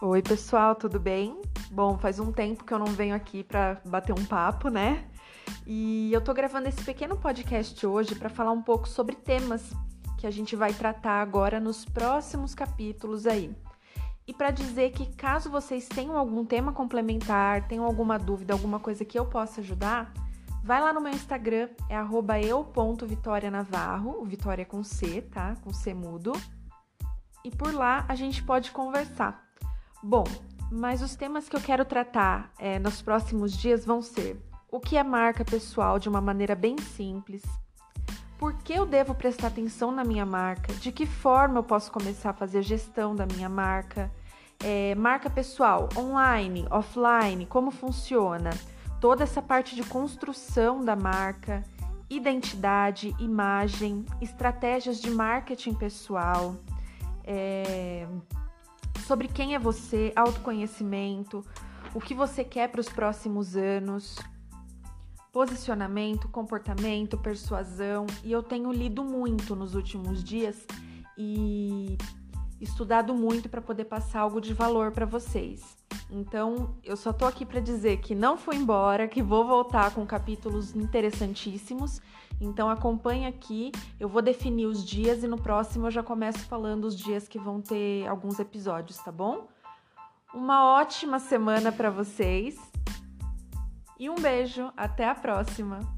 Oi, pessoal, tudo bem? Bom, faz um tempo que eu não venho aqui para bater um papo, né? E eu tô gravando esse pequeno podcast hoje para falar um pouco sobre temas que a gente vai tratar agora nos próximos capítulos aí. E para dizer que caso vocês tenham algum tema complementar, tenham alguma dúvida, alguma coisa que eu possa ajudar, vai lá no meu Instagram, é eu.vitorianavarro, Vitória com C, tá? Com C mudo. E por lá a gente pode conversar. Bom, mas os temas que eu quero tratar é, nos próximos dias vão ser o que é marca pessoal de uma maneira bem simples, por que eu devo prestar atenção na minha marca, de que forma eu posso começar a fazer gestão da minha marca, é, marca pessoal, online, offline, como funciona, toda essa parte de construção da marca, identidade, imagem, estratégias de marketing pessoal. É, sobre quem é você, autoconhecimento, o que você quer para os próximos anos, posicionamento, comportamento, persuasão. E eu tenho lido muito nos últimos dias e estudado muito para poder passar algo de valor para vocês. Então, eu só tô aqui para dizer que não fui embora, que vou voltar com capítulos interessantíssimos. Então, acompanhe aqui. Eu vou definir os dias e no próximo eu já começo falando os dias que vão ter alguns episódios, tá bom? Uma ótima semana para vocês. E um beijo, até a próxima.